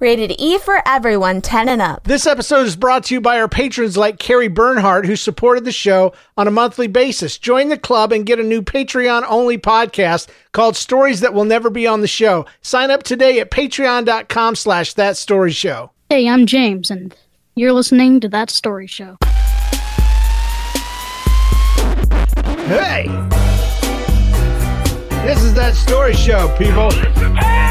Rated E for everyone 10 and up. This episode is brought to you by our patrons like Carrie Bernhardt, who supported the show on a monthly basis. Join the club and get a new Patreon only podcast called Stories That Will Never Be on the Show. Sign up today at patreon.com slash that story show. Hey, I'm James, and you're listening to That Story Show. Hey! This is that story show, people. Hey,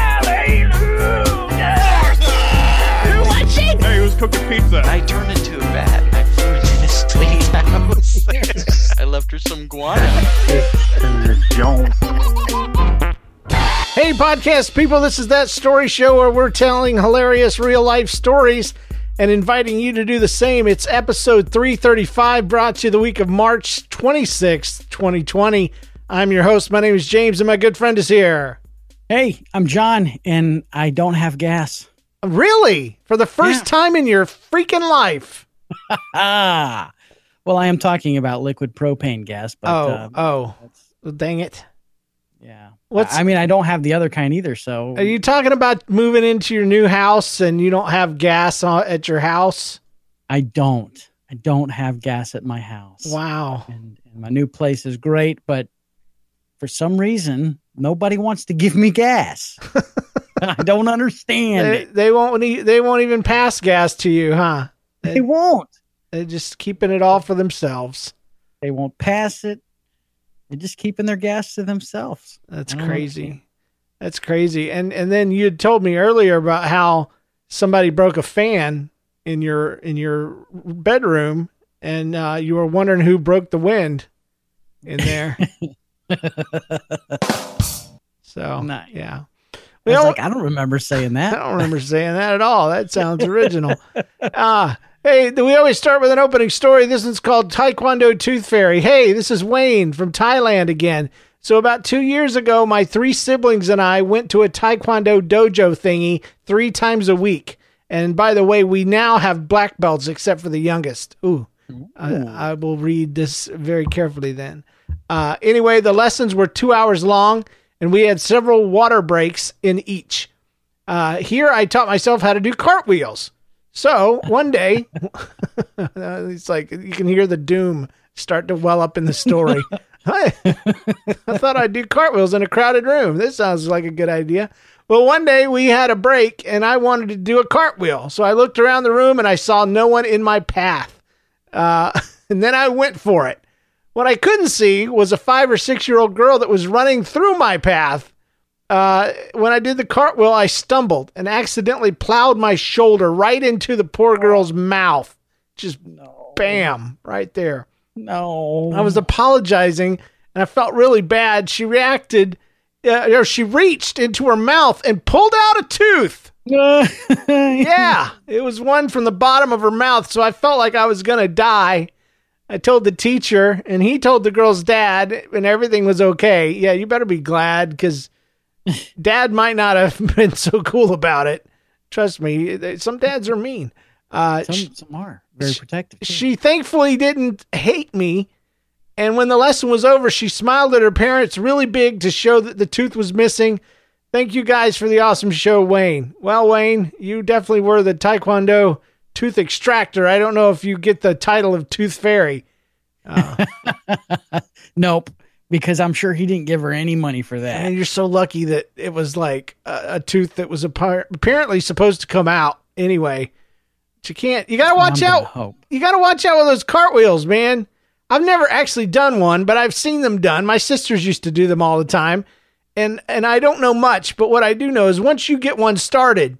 cooking pizza? I turned into a bat. I flew into Nestle's house. I left her some guano. Hey, podcast people, this is that story show where we're telling hilarious real life stories and inviting you to do the same. It's episode 335, brought to you the week of March 26th, 2020. I'm your host. My name is James, and my good friend is here. Hey, I'm John, and I don't have gas. Really? For the first Yeah. time in your freaking life? Ah, well, I am talking about liquid propane gas, but oh, uh, oh. Dang it. yeah. What's- I I mean, I don't have the other kind either. So Are you talking about moving into your new house and you don't have gas at your house? I don't. I don't have gas at my house. Wow. And, and my new place is great, but for some reason, nobody wants to give me gas. I don't understand. They, they won't e- they won't even pass gas to you, huh? They won't. They're just keeping it all for themselves. They won't pass it. They're just keeping their gas to themselves. That's crazy. understand. That's crazy. And and then you had told me earlier about how somebody broke a fan in your in your bedroom, and uh, you were wondering who broke the wind in there. so Nice. yeah. I was like, I don't remember saying that. I don't remember saying that at all. That sounds original. Ah, hey, we always start with an opening story. This one's called Taekwondo Tooth Fairy. Hey, this is Wayne from Thailand again. So about two years ago, my three siblings and I went to a Taekwondo dojo thingy three times a week. And by the way, we now have black belts except for the youngest. Ooh, I, I will read this very carefully then. Uh, anyway, the lessons were two hours long, and we had several water breaks in each. Uh, here, I taught myself how to do cartwheels. So one day, it's like you can hear the doom start to well up in the story. I, I thought I'd do cartwheels in a crowded room. This sounds like a good idea. Well, one day we had a break and I wanted to do a cartwheel. So I looked around the room and I saw no one in my path. Uh, and then I went for it. What I couldn't see was a five or six year old girl that was running through my path. Uh, when I did the cartwheel, I stumbled and accidentally plowed my shoulder right into the poor girl's mouth. Just bam, right there. No. I was apologizing and I felt really bad. She reacted, uh, or she reached into her mouth and pulled out a tooth. Yeah, it was one from the bottom of her mouth. So I felt like I was going to die. I told the teacher, and he told the girl's dad, and everything was okay. Yeah, you better be glad because dad might not have been so cool about it. Trust me, some dads are mean. Uh, some, some are very protective. too. she thankfully didn't hate me. And when the lesson was over, she smiled at her parents really big to show that the tooth was missing. Thank you guys for the awesome show, Wayne. Well, Wayne, you definitely were the Taekwondo tooth extractor. I don't know if you get the title of Tooth Fairy. nope. because I'm sure he didn't give her any money for that. And you're so lucky that it was like a, a tooth that was appar- apparently supposed to come out anyway. But you can't. You gotta watch out. hope. You gotta watch out with those cartwheels, man. I've never actually done one, but I've seen them done. My sisters used to do them all the time, and and I don't know much, but what I do know is once you get one started,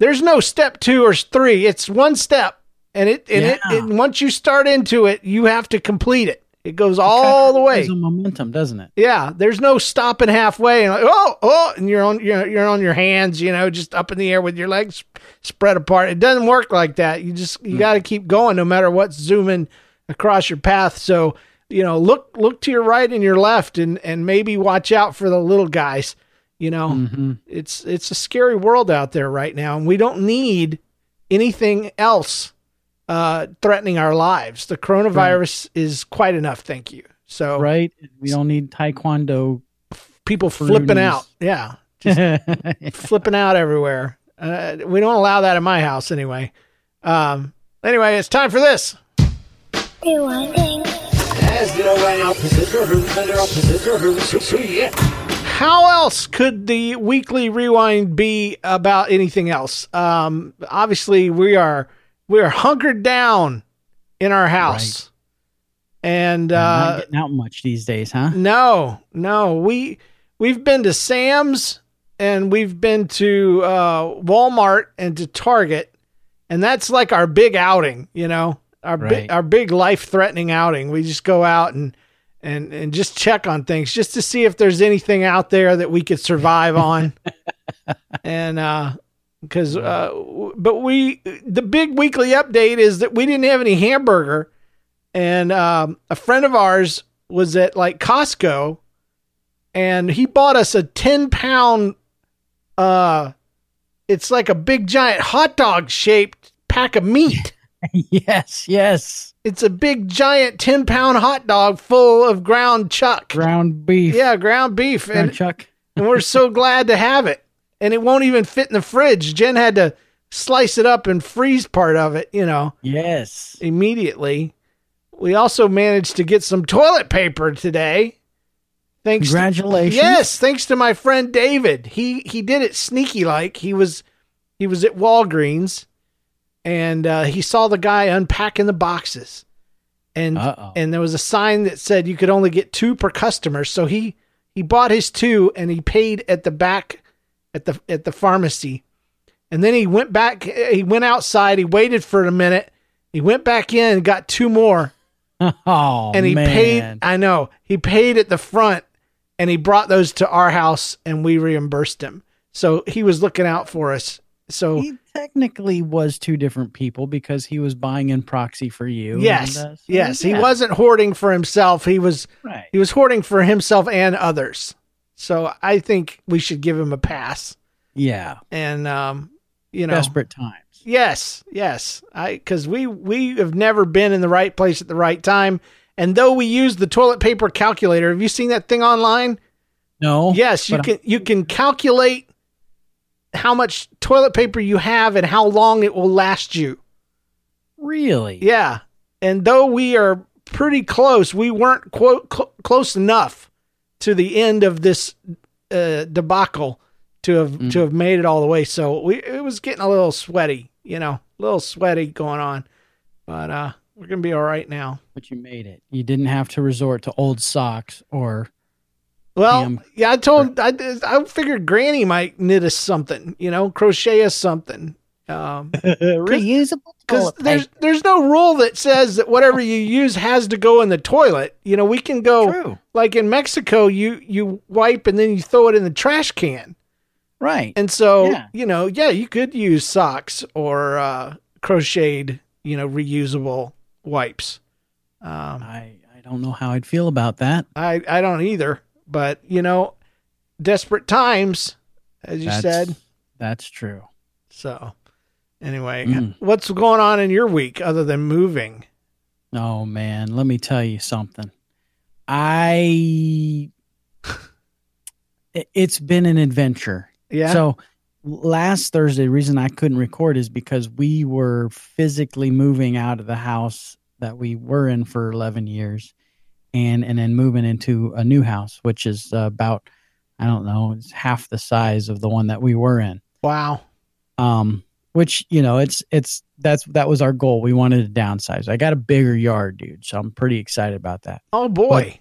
there's no step two or three. It's one step, and it and it, Yeah. it once you start into it, you have to complete it. It goes all the way. There's a momentum, doesn't it? Yeah, there's no stopping halfway and like, oh, oh, and you're on you're, you're on your hands, you know, just up in the air with your legs spread apart. It doesn't work like that. You just you hmm. got to keep going no matter what's zooming across your path. So you know, look look to your right and your left, and and maybe watch out for the little guys. You know, Mm-hmm. it's it's a scary world out there right now, and we don't need anything else uh, threatening our lives. The coronavirus is quite enough, thank you. So Right? We don't need taekwondo. people flipping out. Yeah, flipping out everywhere. Uh, we don't allow that in my house anyway. Um, anyway, it's time for this. How else could the weekly rewind be about anything else? Um, obviously, we are we are hunkered down in our house, and Not uh, getting out much these days, huh? no, no. We we've been to Sam's and we've been to uh, Walmart and to Target, and that's like our big outing. You know, our Right. big our big life threatening outing. We just go out and and and just check on things just to see if there's anything out there that we could survive on. and uh because uh but we the big weekly update is that we didn't have any hamburger and um a friend of ours was at like Costco and he bought us a 10 pound uh it's like a big giant hot dog shaped pack of meat yes, yes. It's a big giant 10 pound hot dog full of ground chuck. Ground beef. yeah ground beef. Ground and, chuck. and we're so glad to have it. And it won't even fit in the fridge. Jen had to slice it up and freeze part of it you know. Yes. immediately. We also managed to get some toilet paper today. Thanks to- Congratulations. yes thanks to my friend david. He he did it sneaky like he was he was at walgreens and uh, he saw the guy unpacking the boxes. And Uh-oh. and there was a sign that said you could only get two per customer. So he he bought his two and he paid at the back at the at the pharmacy. And then he went back he went outside he waited for a minute he went back in and got two more. Oh, and he man. paid i know he paid at the front and he brought those to our house and we reimbursed him. So he was looking out for us so He technically was two different people because he was buying in proxy for you. yes and, uh, so, yes he wasn't hoarding for himself he was Right. he was hoarding for himself and others so i think we should give him a pass Yeah. and um you know Desperate times. Yes, yes. I because we we have never been in the right place at the right time. And though we use the toilet paper calculator, have you seen that thing online? No. Yes, you can you can calculate how much toilet paper you have and how long it will last you. Really? Yeah. And though we are pretty close, we weren't quote cl- close enough to the end of this uh, debacle to have to have made it all the way. So we it was getting a little sweaty, you know, a little sweaty going on. But uh we're gonna be all right now. But you made it. You didn't have to resort to old socks or Well, Damn. yeah, I told I I figured Granny might knit us something, you know, crochet us something. Um, reusable because there's there's no rule that says that whatever you use has to go in the toilet. You know, we can go True. like in Mexico, you you wipe and then you throw it in the trash can. Right. And so, Yeah. you know, yeah, you could use socks or uh, crocheted, you know, reusable wipes. Um, I I don't know how I'd feel about that. I I don't either, but you know, desperate times, as you That's- said. That's true. So, anyway, Mm. what's going on in your week other than moving? Oh man, let me tell you something. I it- it's been an adventure. Yeah. So last Thursday, the reason I couldn't record is because we were physically moving out of the house that we were in for 11 years. And and then moving into a new house, which is uh, about I don't know, it's half the size of the one that we were in. Wow. Um, which you know, it's it's that's that was our goal. We wanted to downsize. I got a bigger yard, dude, so I'm pretty excited about that. Oh boy. But,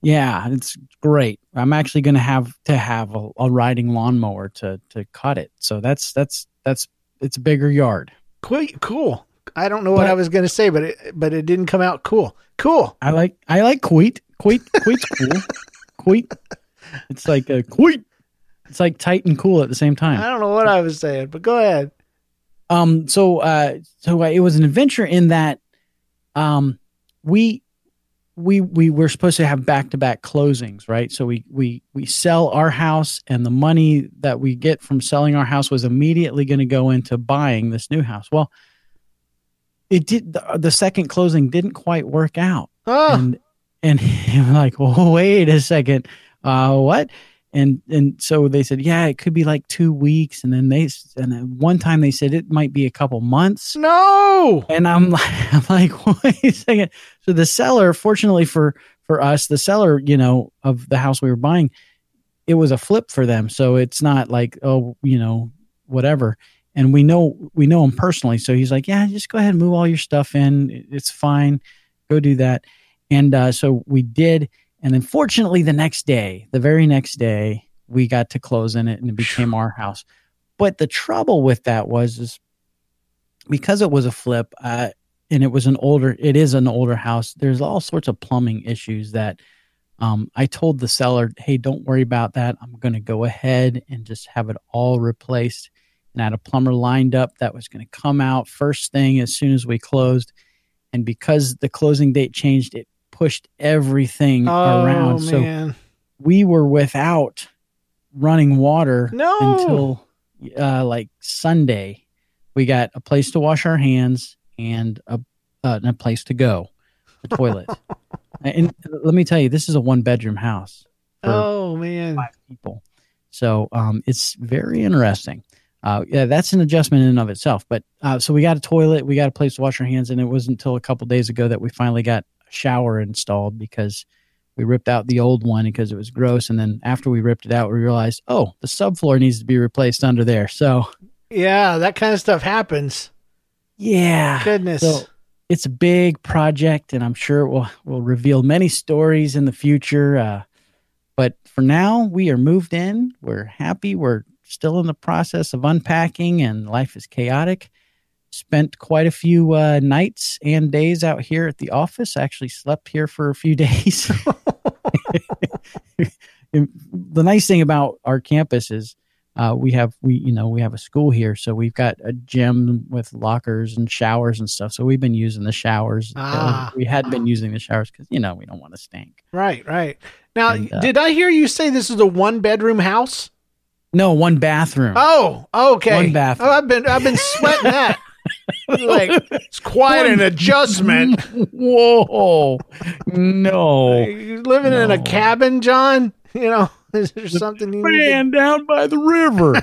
yeah, it's great. I'm actually going to have to have a, a riding lawnmower to to cut it. So that's that's that's it's a bigger yard. Cool. Cool. I don't know what But- I was going to say, but it but it didn't come out cool. Cool. I like I like Queet. Queet Queet's cool. Queet. It's like a Queet. It's like tight and cool at the same time. I don't know what I was saying, but go ahead. Um. So uh. So uh, it was an adventure in that, um, we. We, we were supposed to have back to back closings, right? So we, we we sell our house, and the money that we get from selling our house was immediately going to go into buying this new house. Well, it did. The, the second closing didn't quite work out, Oh, and and I'm like, well, wait a second, uh, what? And and so they said, yeah, it could be like two weeks, and then they and then one time they said it might be a couple months, no. and I'm like, I'm like, wait a second. So the seller, fortunately for for us, the seller, you know, of the house we were buying, it was a flip for them, so it's not like oh, you know, whatever. And we know we know him personally, so he's like, yeah, just go ahead and move all your stuff in. It's fine. Go do that. And uh, so we did. And then fortunately, the next day, the very next day, we got to close in it and it became our house. But the trouble with that was is because it was a flip uh, and it was an older, it is an older house. There's all sorts of plumbing issues that um, I told the seller, hey, don't worry about that. I'm going to go ahead and just have it all replaced. And I had a plumber lined up that was going to come out first thing as soon as we closed. And because the closing date changed, it pushed everything Oh around. So we were without running water No. until uh, like Sunday. We got a place to wash our hands and a, uh, and a place to go, a toilet. and let me tell you, this is a one bedroom house for Oh man. five people. So um, it's very interesting. Uh, yeah, that's an adjustment in and of itself. But uh, so we got a toilet, we got a place to wash our hands, and it wasn't until a couple days ago that we finally got a shower installed because we ripped out the old one because it was gross. And then after we ripped it out, we realized, oh, the subfloor needs to be replaced under there. So Yeah, that kind of stuff happens. yeah, Goodness. So it's a big project, and I'm sure it will will reveal many stories in the future. Uh, but for now, we are moved in. We're happy. We're still in the process of unpacking, and life is chaotic. Spent quite a few uh, nights and days out here at the office. I Actually, slept here for a few days. the nice thing about our campus is uh, we have we you know we have a school here so we've got a gym with lockers and showers and stuff so we've been using the showers Ah. we had been using the showers because you know we don't want to stink right, right. Now, And, uh, did I hear you say this is a one bedroom house? No one bathroom Oh, okay. One bathroom. Oh, I've been I've been sweating that. like it's quite an adjustment. whoa no You're living in a cabin, John? You know, is there something you need to man down by the river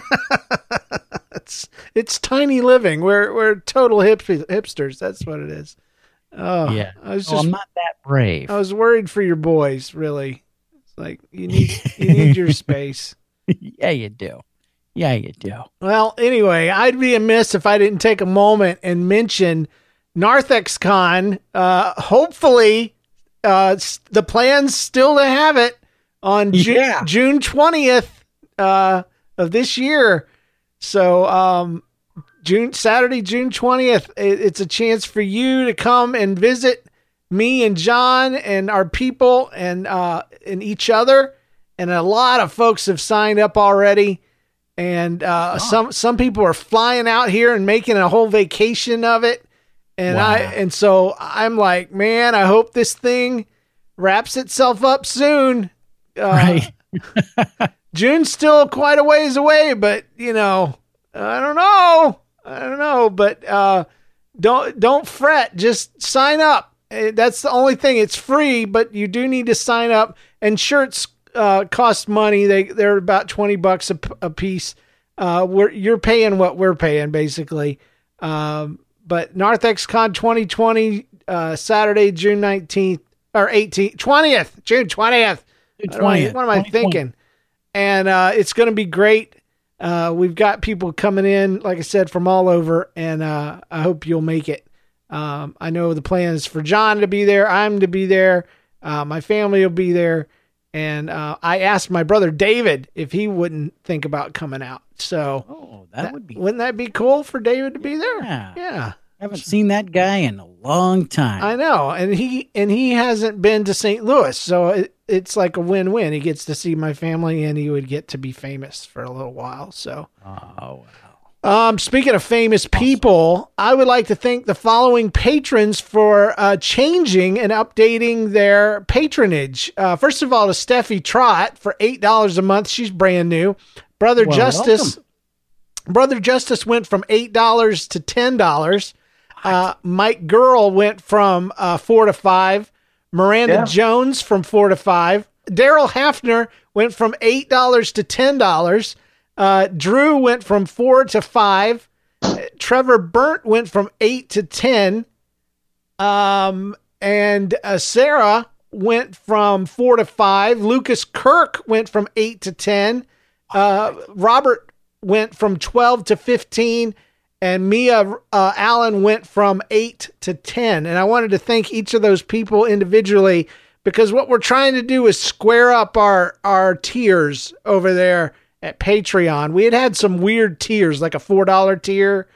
it's it's tiny living. We're we're total hip, hipsters. That's what it is. Oh yeah I was oh, just i'm not that brave I was worried for your boys. Really, it's like you need you need your space. yeah you do yeah you do Well, anyway, I'd be amiss if I didn't take a moment and mention NarthexCon. Uh, hopefully, uh, the plan's still to have it on Ju- Yeah. June twentieth uh, of this year. So, um, June Saturday, June twentieth, it, it's a chance for you to come and visit me and John and our people and uh, and each other. And a lot of folks have signed up already and uh, some some people are flying out here and making a whole vacation of it. And I and so I'm like, man, I hope this thing wraps itself up soon. Uh, right June's still quite a ways away, but you know, I don't know, I don't know, but uh, don't don't fret. Just sign up. Eh, That's the only thing. It's free, but you do need to sign up. And shirts uh, cost money. They they're about twenty bucks a, p- a piece. Uh, we're you're paying what we're paying basically. Um, but NarthexCon 2020 uh, Saturday, June 19th, or 18th, 20th, June 20th. June What am I- 20th, What am I thinking? And uh, it's going to be great. Uh, we've got people coming in, like I said, from all over, and uh, I hope you'll make it. Um, I know the plan is for John to be there. I'm to be there. Uh, my family will be there. And uh, I asked my brother David if he wouldn't think about coming out. So Oh, that, would be. wouldn't that be cool for David to be there? Yeah. Yeah. I haven't seen that guy in a long time. I know, and he and he hasn't been to St. Louis, so it, it's like a win-win. He gets to see my family, and he would get to be famous for a little while. So, oh, um, speaking of famous people, I would like to thank the following patrons for uh, changing and updating their patronage. Uh, first of all, to Steffi Trot for eight dollars a month. She's brand new. Brother Well, Justice. welcome. Brother Justice went from eight dollars to ten dollars. Uh, Mike Girl went from uh, four to five. Miranda Yeah. Jones from four to five. Daryl Hafner went from eight dollars to ten dollars. Uh, Drew went from four to five. Trevor Burnt went from eight to ten. Um, and uh, Sarah went from four to five. Lucas Kirk went from eight to ten. Uh, Robert went from 12 to 15 and Mia uh, Allen went from 8 to 10 and I wanted to thank each of those people individually because what we're trying to do is square up our our tiers over there at Patreon. We had had some weird tiers like a $4 tier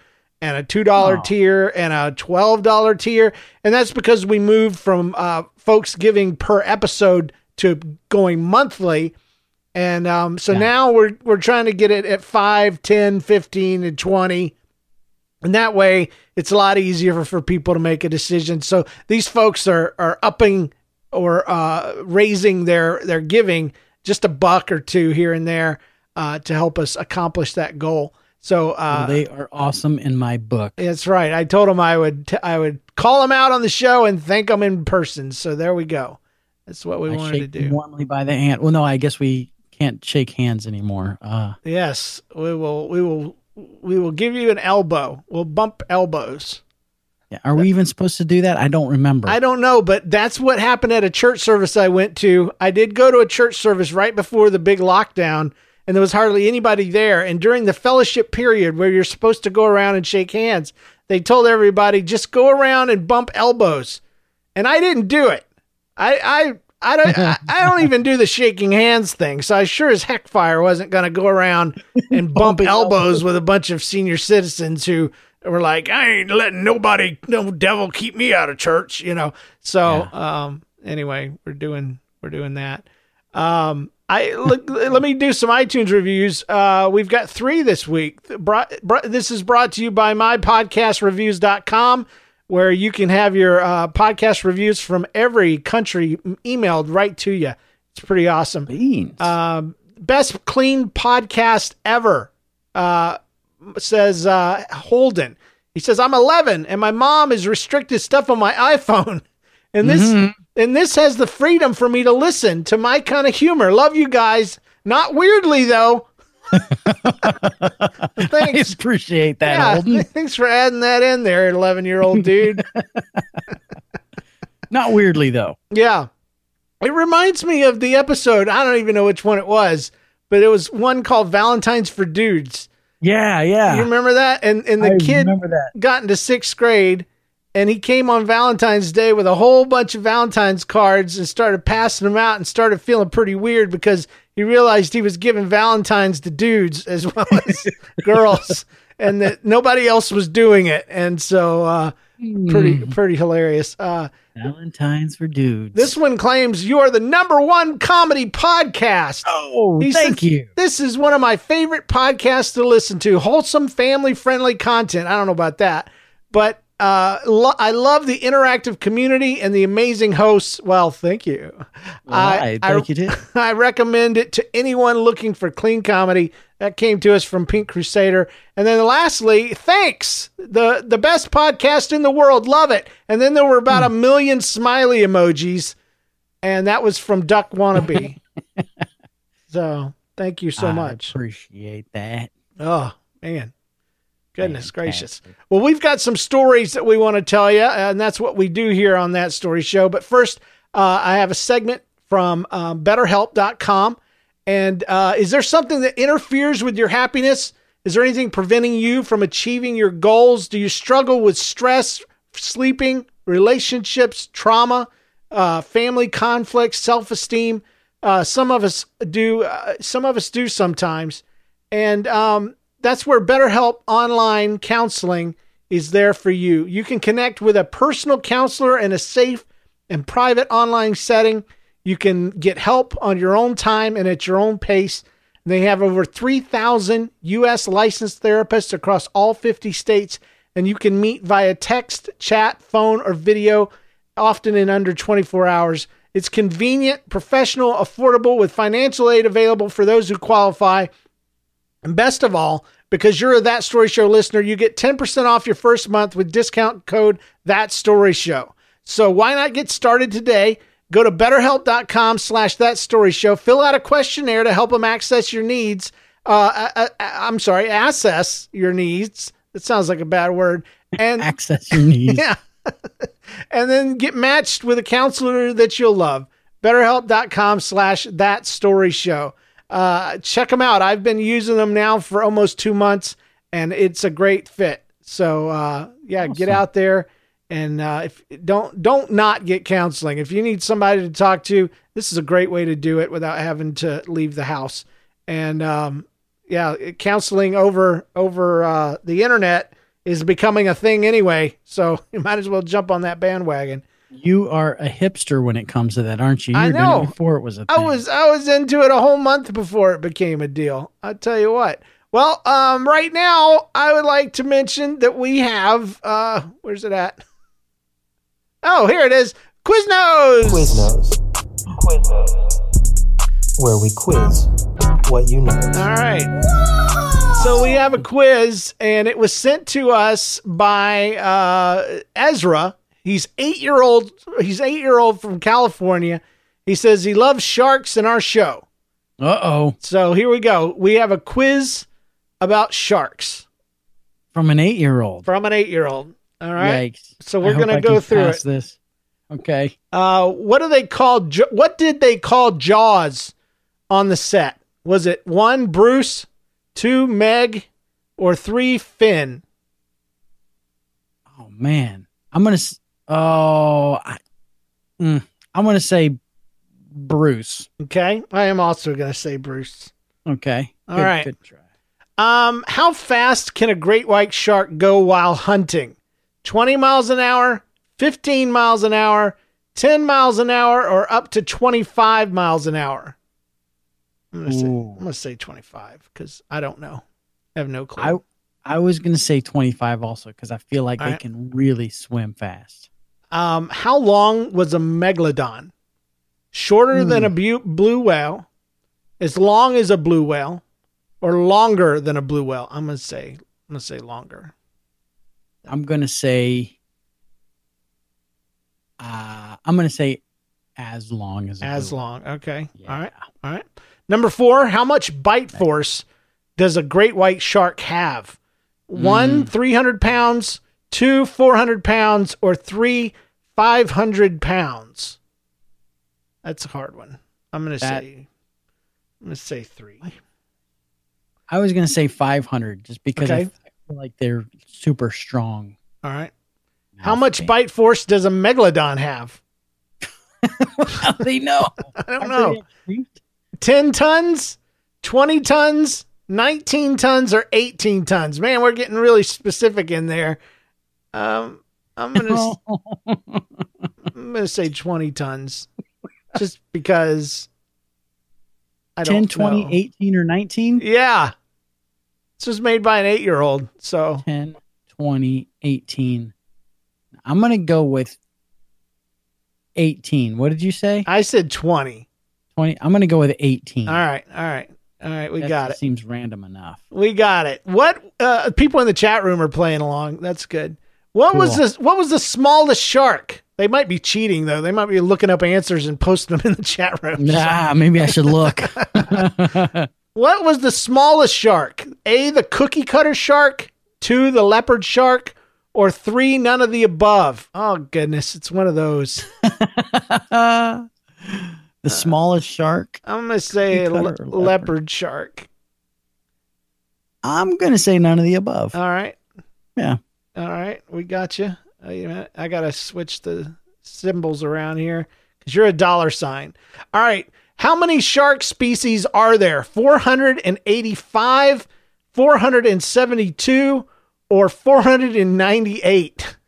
and a $2 tier and a $12 tier and that's because we moved from uh, folks giving per episode to going monthly and um, so now we're we're trying to get it at 5, 10, 15, and 20. And that way it's a lot easier for, for people to make a decision. So these folks are are upping or uh, raising their their giving just a buck or two here and there uh, to help us accomplish that goal. So uh, they are awesome in my book. that's right. I told them I would t- I would call them out on the show and thank them in person. So there we go. That's what we I wanted to do. warmly by the hand. Well, no, I guess we can't shake hands anymore. Uh, Yes, we will. We will. We will give you an elbow. We'll bump elbows. yeah. Are we even supposed to do that? I don't remember. I don't know, but that's what happened at a church service I went to. I did go to a church service right before the big lockdown, and there was hardly anybody there. And during the fellowship period where you're supposed to go around and shake hands, they told everybody just go around and bump elbows. And I didn't do it. I I I don't I, I don't even do the shaking hands thing. So I sure as heck fire wasn't going to go around and bump elbows with a bunch of senior citizens who were like, I ain't letting nobody, no devil, keep me out of church, you know. So um, anyway, we're doing we're doing that. Um, I look, let me do some iTunes reviews. Uh, we've got three this week. Brought, brought, this is brought to you by mypodcastreviews.com, where you can have your uh, podcast reviews from every country emailed right to you. It's pretty awesome. Beans. Um, best clean podcast ever, uh, says uh, Holden. He says, I'm 11 and my mom has restricted stuff on my iPhone. And this mm-hmm. and this has the freedom for me to listen to my kind of humor. Love you guys. Not weirdly though. I Thanks. appreciate that, Yeah, Holden. thanks for adding that in there, 11 year old dude. Not weirdly though. Yeah. It reminds me of the episode. I don't even know which one it was, but it was one called Valentine's for Dudes. Yeah, yeah. You remember that? And and the I kid got into sixth grade and he came on Valentine's Day with a whole bunch of Valentine's cards and started passing them out and started feeling pretty weird because he realized he was giving Valentine's to dudes as well as girls and that nobody else was doing it. And so uh pretty pretty hilarious. Uh Valentine's for dudes. this one claims you are the number one comedy podcast. Oh, He thank you. This is one of my favorite podcasts to listen to. Wholesome, family friendly content. I don't know about that, but uh, lo- I love the interactive community and the amazing hosts. Well, thank you. Why? Thank you, too. I recommend it to anyone looking for clean comedy. That came to us from Pink Crusader. And then lastly, thanks. The the best podcast in the world. Love it. And then there were about a million smiley emojis. And that was from Duck Wannabe. so thank you so I much. Appreciate that. Oh, man. Goodness gracious. Well, we've got some stories that we want to tell you, and that's what we do here on That Story Show. But first, uh, I have a segment from um, BetterHelp.com. And uh, is there something that interferes with your happiness? Is there anything preventing you from achieving your goals? Do you struggle with stress, sleeping, relationships, trauma, uh, family conflicts, self esteem? Uh, some of us do. Uh, some of us do sometimes, and um, that's where BetterHelp online counseling is there for you. You can connect with a personal counselor in a safe and private online setting. You can get help on your own time and at your own pace. They have over 3,000 U.S. licensed therapists across all 50 states, and you can meet via text, chat, phone, or video, often in under 24 hours. It's convenient, professional, affordable, with financial aid available for those who qualify. And best of all, because you're a That Story Show listener, you get 10% off your first month with discount code That Story Show. So why not get started today? Go to betterhelp.com slash that story show. Fill out a questionnaire to help them access your needs. Uh, uh, uh, I'm sorry, access your needs. That sounds like a bad word. And access your needs. Yeah. and then get matched with a counselor that you'll love. Betterhelp.com slash that story show. Uh, check them out. I've been using them now for almost two months and it's a great fit. So, uh, yeah, awesome. get out there and uh, if don't don't not get counseling. If you need somebody to talk to, this is a great way to do it without having to leave the house. And um, yeah, counseling over over uh, the internet is becoming a thing anyway. So you might as well jump on that bandwagon. You are a hipster when it comes to that, aren't you? you I know. before it was a thing. I was I was into it a whole month before it became a deal. I tell you what. Well, um, right now I would like to mention that we have uh, where's it at? Oh, here it is. Quiznos. Quiznos. Quiznos. Where we quiz what you know. All right. So we have a quiz, and it was sent to us by uh, Ezra. He's eight year old. He's eight year old from California. He says he loves sharks in our show. Uh oh. So here we go. We have a quiz about sharks from an eight year old. From an eight year old. All right. Yikes. So we're gonna go through it. This. Okay. Uh, what do they call? What did they call Jaws on the set? Was it one Bruce, two Meg, or three Finn? Oh man, I'm gonna. Oh, I, mm, I'm gonna say Bruce. Okay, I am also gonna say Bruce. Okay. All good, right. Good try. Um, how fast can a great white shark go while hunting? 20 miles an hour, 15 miles an hour, 10 miles an hour, or up to 25 miles an hour? I'm gonna say I'm gonna say 25 because I don't know. I have no clue. I I was gonna say 25 also because I feel like All they right. can really swim fast. Um, how long was a megalodon? Shorter than a bu- blue whale, as long as a blue whale, or longer than a blue whale? I'm gonna say I'm gonna say longer. I'm gonna say. Uh, I'm gonna say as long as a As long. Okay. All right. All right. Number four, how much bite force does a great white shark have? One, 300 pounds, two, 400 pounds, or three, 500 pounds? That's a hard one. I'm going to say, I'm going to say three. I was gonna say 500 just because I feel like they're super strong. All right. How much bite force does a megalodon have? How do they know? I don't know. 10 tons, 20 tons, 19 tons, or 18 tons? Man, we're getting really specific in there. Um, I'm going to I'm to say 20 tons just because I 10, don't 20, know. 18, or 19? Yeah. This was made by an 8-year-old. So 10, 20, 18. I'm going to go with 18. What did you say? I said 20. 20. I'm going to go with 18. All right. All right. All right, we That got it. Seems random enough. We got it. What uh, people in the chat room are playing along. That's good. What was Cool. the what was the smallest shark? They might be cheating though. They might be looking up answers and posting them in the chat room. Nah, maybe I should look. What was the smallest shark? A the cookie cutter shark, two the leopard shark, or three none of the above? Oh goodness, it's one of those. the smallest shark. Uh, I'm gonna say le- leopard? leopard shark. I'm gonna say none of the above. All right. Yeah. All right, we got you. Wait. I gotta switch the symbols around here because you're a dollar sign. All right. How many shark species are there? 485, 472, or 498?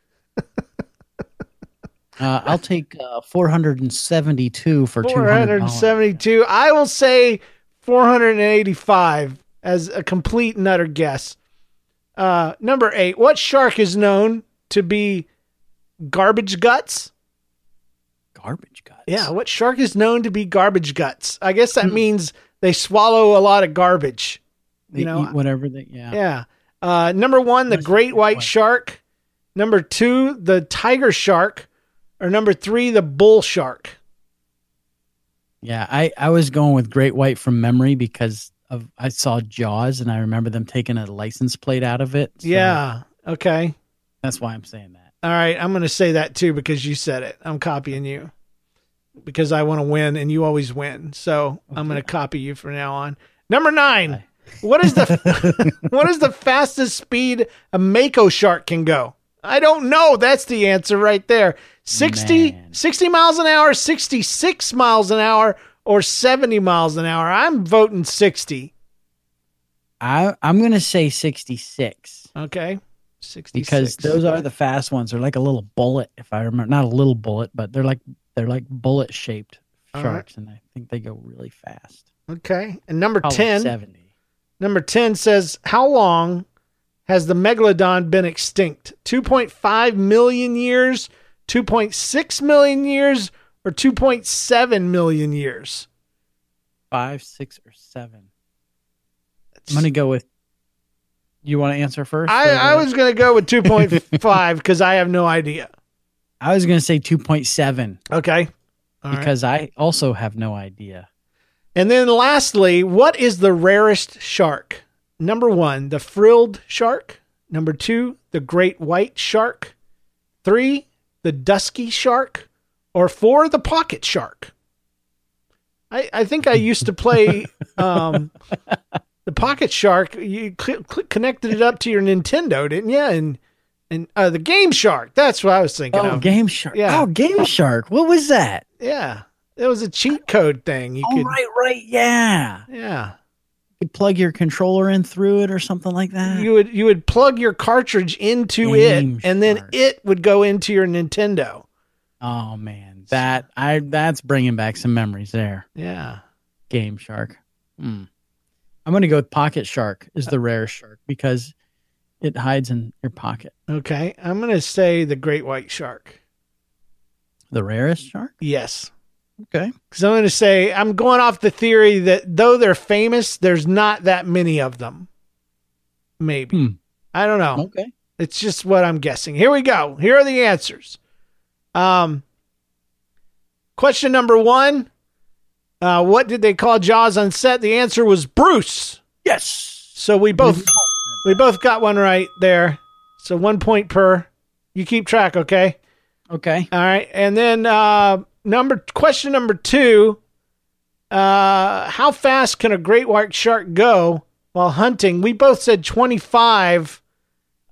Uh, I'll take uh, 472 for 200 472. I will say 485 as a complete and utter guess. Uh, number eight. What shark is known to be garbage guts? Garbage guts. Yeah, what shark is known to be garbage guts? I guess Hmm. that means they swallow a lot of garbage. They You know, eat whatever they. Yeah. Yeah. Uh, number one, the great white. shark. Number two, the tiger shark. Or number three, the bull shark. Yeah, I, I was going with Great White from memory because of I saw Jaws and I remember them taking a license plate out of it. so Yeah. Okay. that's why I'm saying that. All right, I'm going to say that too because you said it. I'm copying you because I want to win and you always win. So I'm going to copy you from now on. Number nine. What is the what is the fastest speed a mako shark can go? I don't know. That's the answer right there. 60, Man. 60 miles an hour, 66 miles an hour, or 70 miles an hour. I'm voting 60. I I'm gonna say 66 Okay. 66. because those are the fast ones. They're like a little bullet, if I remember. Not a little bullet, but they're like they're like bullet shaped All right. sharks, and I think they go really fast. Okay. And number Probably 10. 70. Number 10 says, How long has the megalodon been extinct? 2.5 million years, 2.6 million years, or 2.7 million years? Five, six, or seven. I'm gonna go with. You want to answer first? I, I was going to go with 2.5 because I have no idea. I was gonna say 2.7 Okay. All right. because I also have no idea. And then lastly, what is the rarest shark? Number one, the frilled shark. Number two, the great white shark. Three, the dusky shark. Or four the pocket shark. I, I think I used to play um, the pocket shark. You cl- cl- connected it up to your Nintendo, didn't you? And and uh, the game shark. That's what I was thinking Oh, of. Game Shark. Yeah. Oh, Game Shark. What was that? yeah, it was a cheat code thing. You Oh, could, right, right. Yeah. yeah. You plug your controller in through it or something like that. you would you would plug your cartridge into Game it and then it would go into your Nintendo. Oh man, that I that's bringing back some memories there. Yeah. Game Shark. Hmm. I'm gonna go with Pocket Shark is the rarest shark because it hides in your pocket. Okay. I'm going to say the great white shark. The rarest shark. Yes. Okay. Cuz I'm going to say I'm going off the theory that though they're famous, there's not that many of them. Maybe. Hmm. I don't know. Okay. It's just what I'm guessing. Here we go. Here are the answers. Um, question number one uh, What did they call Jaws on set? The answer was Bruce. Yes. So we both we both got one right there. So one point per. You keep track, okay? Okay. All right. And then uh, number question number two. Uh, how fast can a great white shark go while hunting? We both said 25,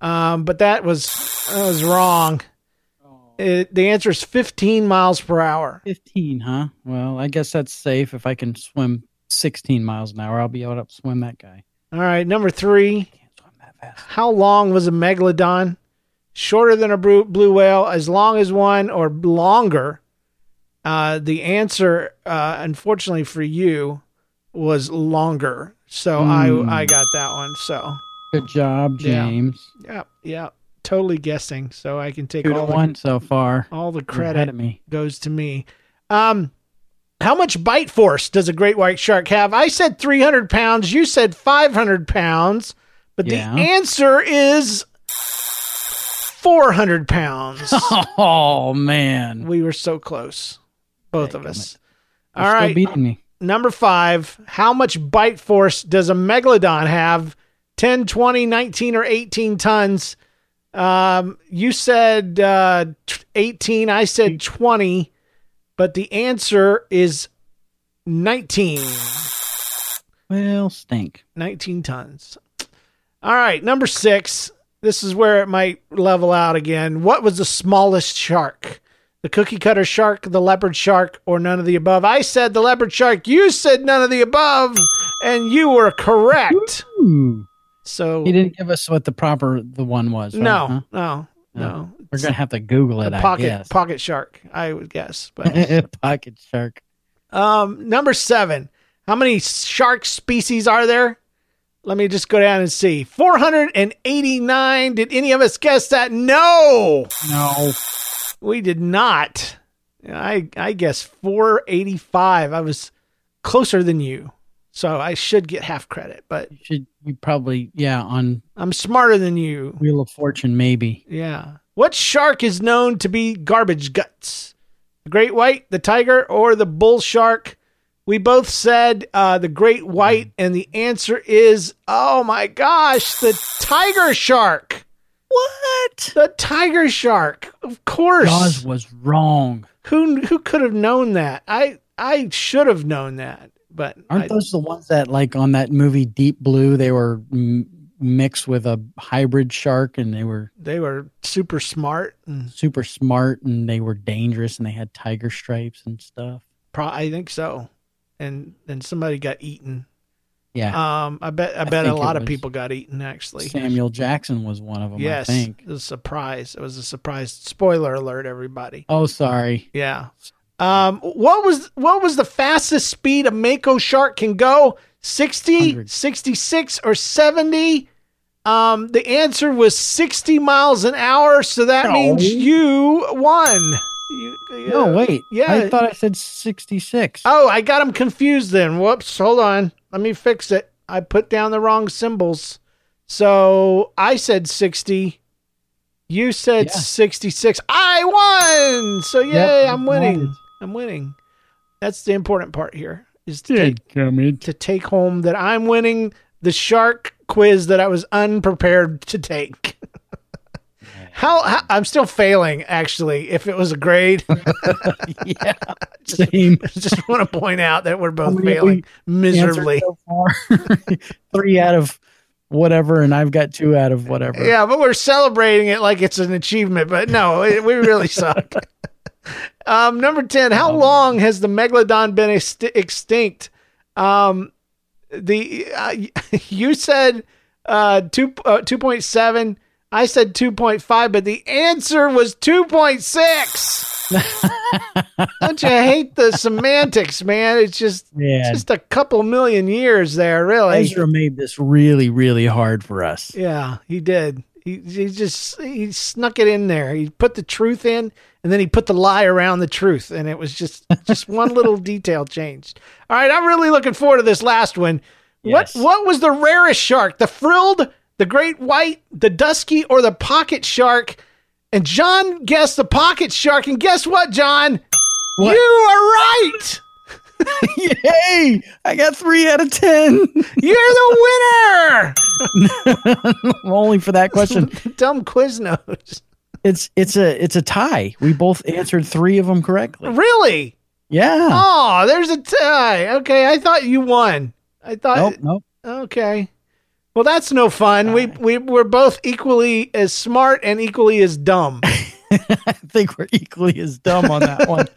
um, but that was that was wrong. It, the answer is 15 miles per hour. 15, huh? Well, I guess that's safe. If I can swim 16 miles an hour, I'll be able to swim that guy. All right. Number three. Can't swim that fast. How long was a megalodon? Shorter than a blue, whale, as long as one, or longer? Uh, the answer, uh, unfortunately for you, was longer. So Hmm. I I got that one. So Good job. James. yeah, yep. yeah, totally guessing. So I can take Two all the, one so far. all the credit me. goes to me. Um, how much bite force does a great white shark have? I said 300 pounds. You said 500 pounds. But Yeah. the answer is 400 pounds. Oh man, we were so close, both of us. All still beating me. Number five. How much bite force does a megalodon have? 10, 20, 19, or 18 tons? Um, you said uh, t- 18. I said 20. but the answer is 19. Well, stink. 19 tons. All right, number six. This is where it might level out again. What was the smallest shark? The cookie cutter shark, the leopard shark, or none of the above? I said the leopard shark. You said none of the above, and you were correct. Ooh. So He didn't give us what the proper the one was. right? no, Huh? no, no. We're gonna have to Google it. Pocket guess. pocket shark, I would guess. But pocket shark. um, number seven. How many shark species are there? Let me just go down and see. 489. Did any of us guess that? No. No. We did not. I I guess 485. I was closer than you. So I should get half credit, but You should you probably yeah on I'm smarter than you. Wheel of Fortune maybe. Yeah. What shark is known to be garbage guts? The great white, the tiger, or the bull shark? We both said uh, the great white, and the answer is oh my gosh, the tiger shark. What? The tiger shark. Of course. Jaws was wrong. Who who could have known that? I I should have known that, but Aren't I- those the ones that like on that movie Deep Blue? They were m- mixed with a hybrid shark, and they were they were super smart. And super smart, and they were dangerous, and they had tiger stripes and stuff. pro- I think so. And then somebody got eaten. Yeah, Um, I bet I, I bet a lot of people got eaten actually. Samuel Jackson was one of them. yes, I think. it was a surprise. It was a surprise. Spoiler alert, everybody. Oh, sorry. Yeah. Um, what was what was the fastest speed a mako shark can go? 60, 100. 66, or 70? Um, the answer was 60 miles an hour, so that No. means you won. You, No, wait. Yeah. I thought I said sixty-six. Oh, I got them confused then. Whoops. Hold on. Let me fix it. I put down the wrong symbols. So I said 60. You said Yeah. 66. I won. So yay, Yep, I'm winning. won. I'm winning. That's the important part here is to take, come to take home that I'm winning the shark quiz that I was unprepared to take. How, how I'm still failing actually if it was a grade. yeah, same. just want to point out that we're both many failing we miserably. So? Three out of whatever, and I've got two out of whatever. Yeah, but we're celebrating it like it's an achievement. But no, it, we really suck. Um, number ten. How long has the megalodon been ext- extinct? Um, the uh, you said uh, two uh, two point seven. I said two point five, but the answer was two point six. Don't you hate the semantics, man? It's just Yeah. just a couple million years there, really. Ezra made this really, really hard for us. Yeah, he did. He, he just he snuck it in there. He put the truth in, and then he put the lie around the truth, and it was just just one little detail changed. All right, I'm really looking forward to this last one. Yes. What what was the rarest shark? The frilled, the great white, the dusky, or the pocket shark? And John guessed the pocket shark, and guess what, John? What? You are right. Yay! I got three out of ten. You're the winner. Only for that question. Dumb Quiznos. It's it's a it's a tie. We both answered three of them correctly. Really? Yeah. Oh, there's a tie. Okay, I thought you won. I thought. Nope. Nope. Okay. Well, that's no fun. We we we're both equally as smart and equally as dumb. I think we're equally as dumb on that one.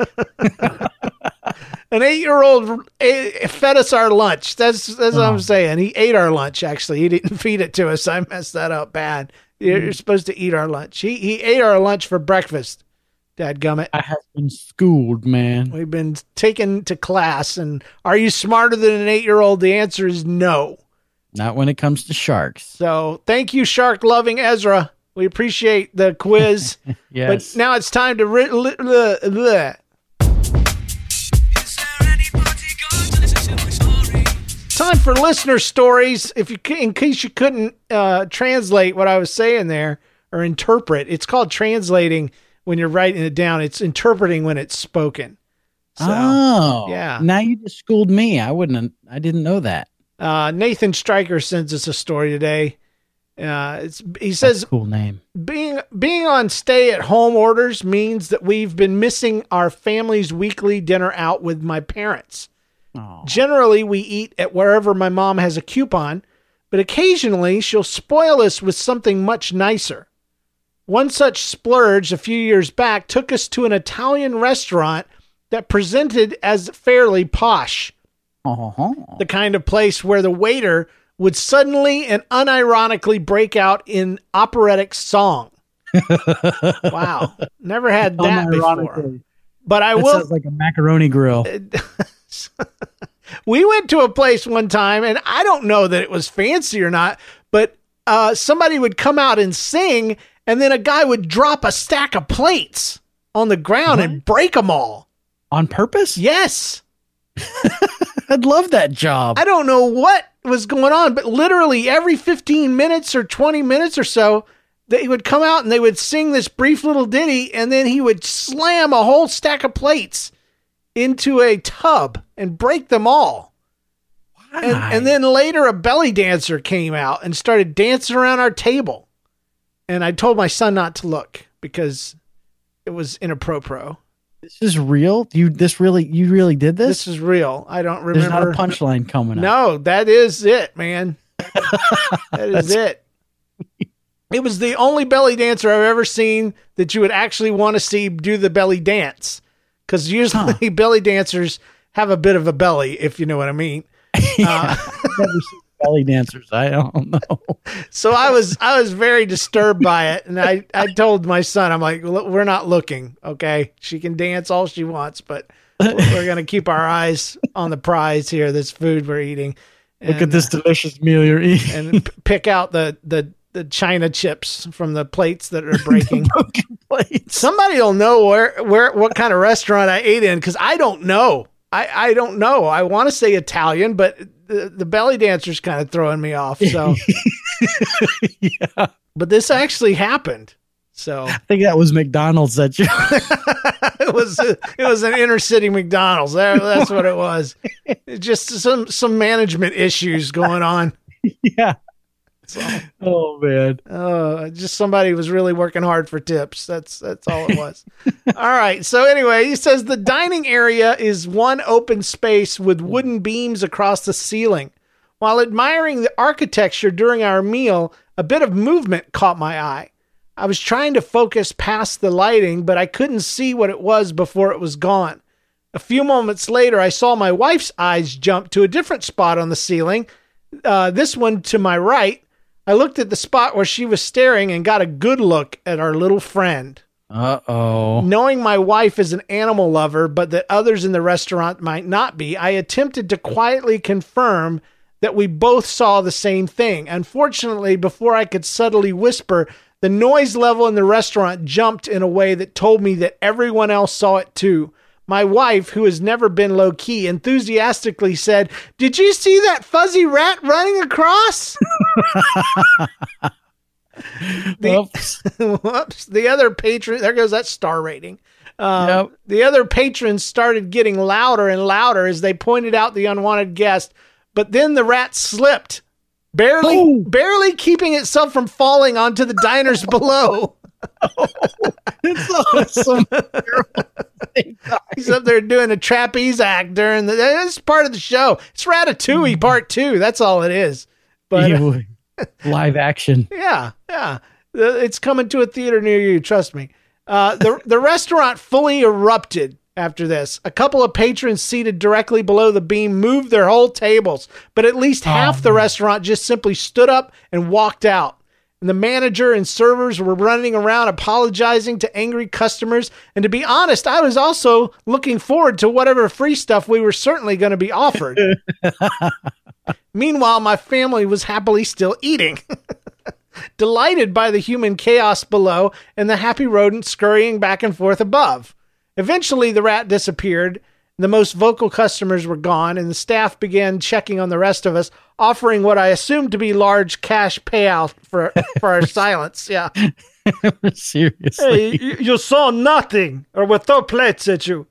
An eight-year-old fed us our lunch. That's that's what I'm oh. saying. He ate our lunch. Actually, he didn't feed it to us. I messed that up bad. You're, you're mm. supposed to eat our lunch. He he ate our lunch for breakfast. Dad gummit. I have been schooled, man. We've been taken to class. And are you smarter than an eight-year-old? The answer is no. Not when it comes to sharks. So thank you, shark loving Ezra. We appreciate the quiz. Yes. But now it's time to. Ri- li- li- li- Time for listener stories. If you, in case you couldn't uh, translate what I was saying there or interpret, it's called translating when you're writing it down. It's interpreting when it's spoken. So, oh, yeah. Now you just schooled me. I wouldn't. I didn't know that. uh, Nathan Stryker sends us a story today. Uh, it's he says cool name. being being on stay at home orders means that we've been missing our family's weekly dinner out with my parents. Generally, we eat at wherever my mom has a coupon, but occasionally she'll spoil us with something much nicer. One such splurge a few years back took us to an Italian restaurant that presented as fairly posh. Uh-huh. The kind of place where the waiter would suddenly and unironically break out in operatic song. wow. Never had that before. But I That will sounds like a macaroni grill. Uh, we went to a place one time and I don't know that it was fancy or not, but uh, somebody would come out and sing and then a guy would drop a stack of plates on the ground and break them all. On purpose? Yes. I'd love that job. I don't know what was going on, but literally every 15 minutes or 20 minutes or so, they would come out and they would sing this brief little ditty and then he would slam a whole stack of plates into a tub and break them all. And, and then later a belly dancer came out and started dancing around our table. And I told my son not to look because it was inappropriate. This is real. You this really you really did this? This is real. I don't remember. There's not a punchline coming up. No, that is it, man. that is it. It was the only belly dancer I've ever seen that you would actually want to see do the belly dance. Because usually belly dancers have a bit of a belly, if you know what I mean. Uh, never seen belly dancers. I don't know. so I was I was very disturbed by it, and I I told my son, I'm like, we're not looking, okay? She can dance all she wants, but we're, gonna keep our eyes on the prize here. This food we're eating. Look at this delicious meal you're eating. and pick out the the the china chips from the plates that are breaking. Plates. Somebody will know where where what kind of restaurant I ate in because I don't know. I I don't know. I want to say Italian, but the, the belly dancer's kind of throwing me off. So, yeah. but this actually happened. So I think that was McDonald's that you it was it was an inner city McDonald's. There, that's what it was. Just some some management issues going on. Yeah. Oh man. Uh, just somebody was really working hard for tips. That's that's all it was. all right. So anyway, he says the dining area is one open space with wooden beams across the ceiling. While admiring the architecture during our meal, a bit of movement caught my eye. I was trying to focus past the lighting, but I couldn't see what it was before it was gone. A few moments later, I saw my wife's eyes jump to a different spot on the ceiling, uh, this one to my right. I looked at the spot where she was staring and got a good look at our little friend. Uh oh. Knowing my wife is an animal lover, but that others in the restaurant might not be, I attempted to quietly confirm that we both saw the same thing. Unfortunately, before I could subtly whisper, the noise level in the restaurant jumped in a way that told me that everyone else saw it too. My wife, who has never been low key, enthusiastically said, Did you see that fuzzy rat running across? The- Oops. Whoops. The other patron, there goes that star rating. Um, Yep. The other patrons started getting louder and louder as they pointed out the unwanted guest, but then the rat slipped, barely, barely keeping itself from falling onto the diners below. It's awesome. He's up there doing a trapeze act during the. Part of the show. It's Ratatouille Part Two. That's all it is. But uh, live action. Yeah, yeah. It's coming to a theater near you. Trust me. Uh, the the restaurant fully erupted after this. A couple of patrons seated directly below the beam moved their whole tables, but at least half the restaurant just simply stood up and walked out. And the manager and servers were running around apologizing to angry customers. And to be honest, I was also looking forward to whatever free stuff we were certainly going to be offered. Meanwhile, my family was happily still eating. delighted by the human chaos below and the happy rodent scurrying back and forth above. Eventually, the rat disappeared. The most vocal customers were gone, and the staff began checking on the rest of us, offering what I assumed to be large cash payout for for our silence. Yeah. Seriously. Hey, you, you saw nothing, or we'll throw plates at you.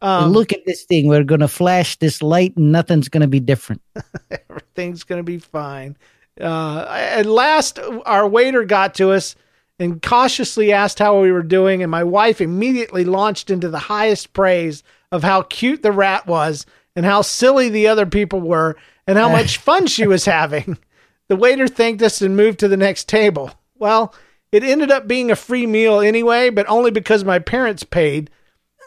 Um, Look at this thing. We're gonna flash this light, and nothing's gonna be different. everything's gonna be fine. Uh, at last, our waiter got to us, and cautiously asked how we were doing, and my wife immediately launched into the highest praise of how cute the rat was and how silly the other people were and how much fun she was having. The waiter thanked us and moved to the next table. Well, it ended up being a free meal anyway, but only because my parents paid.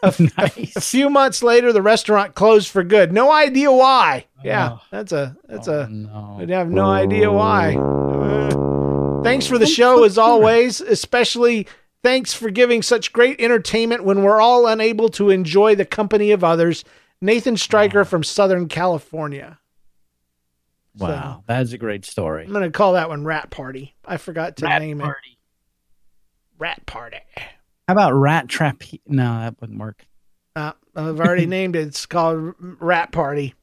A, Nice. a few months later, the restaurant closed for good. No idea why. Yeah, Oh. that's a that's Oh, a. no. I have no idea why. Uh, thanks for the show as always. Especially thanks for giving such great entertainment when we're all unable to enjoy the company of others. Nathan Stryker from Southern California. Wow, that's a great story. I'm gonna call that one Rat Party. I forgot to Rat name it. Rat Party. How about Rat Trap? No, that wouldn't work. Uh, I've already named it. It's called Rat Party.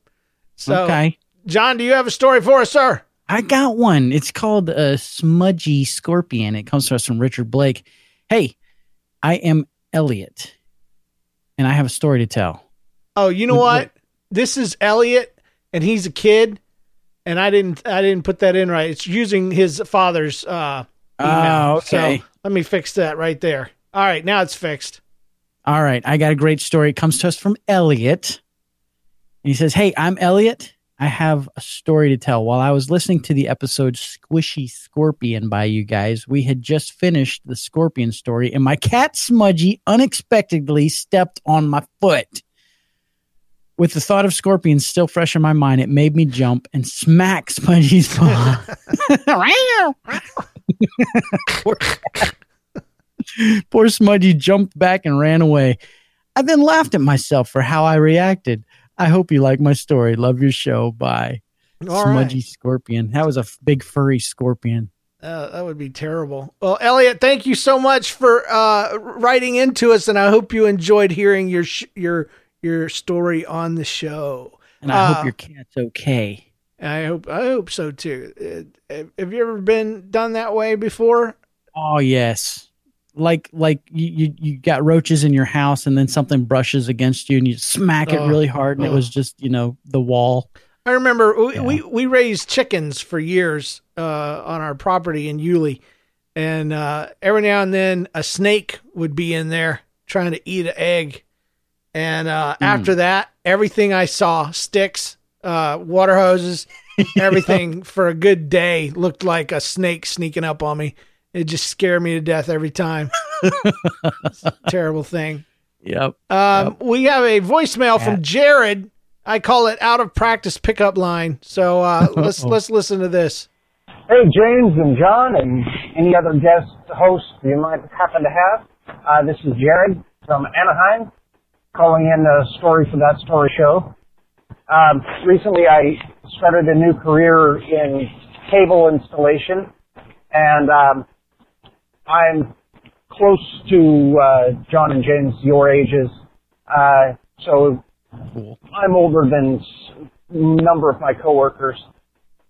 So, okay. John, do you have a story for us, sir? I got one. It's called a smudgy scorpion. It comes to us from Richard Blake. Hey, I am Elliot, and I have a story to tell. Oh, you know what? This is Elliot, and he's a kid, and I didn't I didn't put that in right. It's using his father's uh, email. Oh, okay. So let me fix that right there. All right, now it's fixed. All right, I got a great story. It comes to us from Elliot. And he says, Hey, I'm Elliot. I have a story to tell. While I was listening to the episode Squishy Scorpion by you guys, we had just finished the scorpion story, and my cat Smudgy unexpectedly stepped on my foot. With the thought of scorpions still fresh in my mind, it made me jump and smack Smudgy's paw. Poor Poor Smudgy jumped back and ran away. I then laughed at myself for how I reacted. I hope you like my story. Love your show. Bye. All Smudgy right. scorpion. That was a f- big furry scorpion. Uh, that would be terrible. Well, Elliot, thank you so much for uh, writing into us, and I hope you enjoyed hearing your sh- your your story on the show. And I Uh, hope your cat's okay. I hope I hope so too. Uh, have you ever been done that way before? Oh yes. Like like you, you you got roaches in your house and then something brushes against you and you smack it Oh, really hard and oh. it was just, you know, the wall. I remember we, Yeah. we, we raised chickens for years uh, on our property in Yulee, and uh, every now and then a snake would be in there trying to eat an egg. And uh, after that, everything I saw sticks, uh, water hoses, everything for a good day looked like a snake sneaking up on me. It just scared me to death every time. It's a terrible thing. Yep. Um, We have a voicemail from Jared. I call it out of practice pickup line. So uh, let's let's listen to this. Hey, James and John and any other guest hosts you might happen to have. Uh, this is Jared from Anaheim calling in a story for that story show. Um, recently I started a new career in cable installation and um, I'm close to uh, John and James, your ages. Uh, so I'm older than s- number of my coworkers.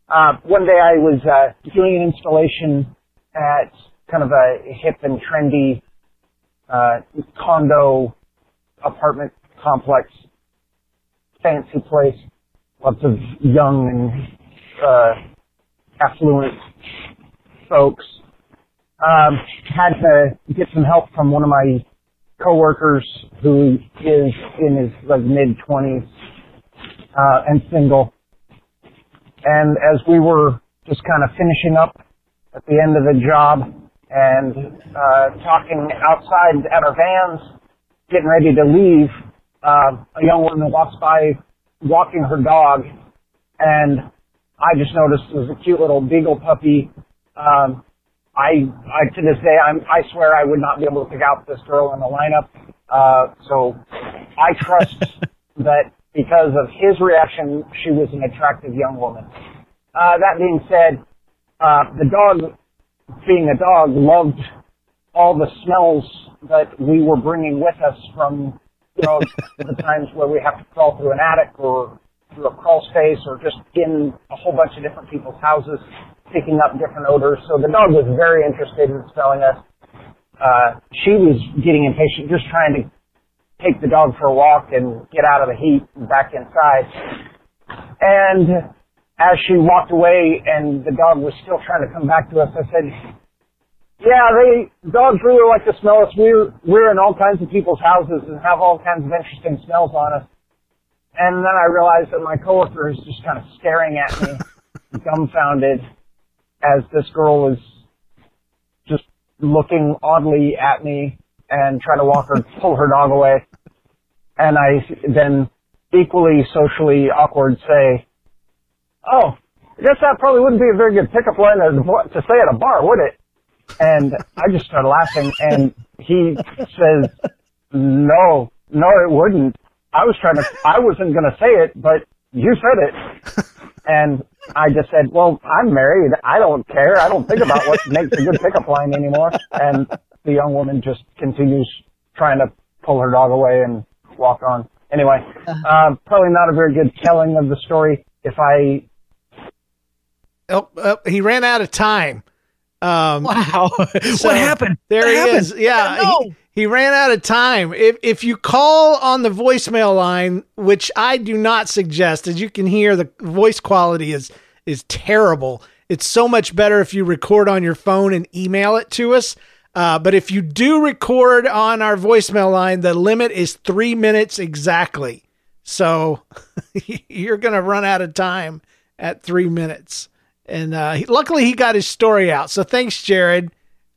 Uh, one day I was uh, doing an installation at kind of a hip and trendy uh, condo apartment complex, fancy place, lots of young and uh, affluent folks. Um, had to get some help from one of my coworkers who is in his like mid twenties uh, and single. And as we were just kind of finishing up at the end of the job and uh, talking outside at our vans, getting ready to leave, uh, a young woman walks by walking her dog, and I just noticed it was a cute little beagle puppy. Um, I, I to this day, I'm, I swear I would not be able to pick out this girl in the lineup. Uh, so I trust that because of his reaction, she was an attractive young woman. Uh, that being said, uh, the dog, being a dog, loved all the smells that we were bringing with us from, you know, the times where we have to crawl through an attic or through a crawl space or just in a whole bunch of different people's houses, picking up different odors. So the dog was very interested in smelling us. Uh, she was getting impatient, just trying to take the dog for a walk and get out of the heat and back inside. And as she walked away and the dog was still trying to come back to us, I said, Yeah, they dogs really like to smell us. We're we're in all kinds of people's houses and have all kinds of interesting smells on us. And then I realized that my coworker is just kind of staring at me, dumbfounded, as this girl is just looking oddly at me and trying to walk her, pull her dog away. And I then equally socially awkward say, "Oh, I guess that probably wouldn't be a very good pickup line to say at a bar, would it?" And I just started laughing, and he says, "No, no, it wouldn't." I was trying to, I wasn't going to say it, but you said it. And I just said, well, I'm married. I don't care. I don't think about what makes a good pickup line anymore. And the young woman just continues trying to pull her dog away and walk on. Anyway, uh, probably not a very good telling of the story. If I, Oh, uh, he ran out of time. Um, Wow. so what happened? There What he happened? is. Yeah, he, he ran out of time. If if you call on the voicemail line, which I do not suggest, as you can hear, the voice quality is is terrible. It's so much better if you record on your phone and email it to us. Uh, but if you do record on our voicemail line, the limit is three minutes exactly. So you're going to run out of time at three minutes. And uh, he, luckily, he got his story out. So thanks, Jared,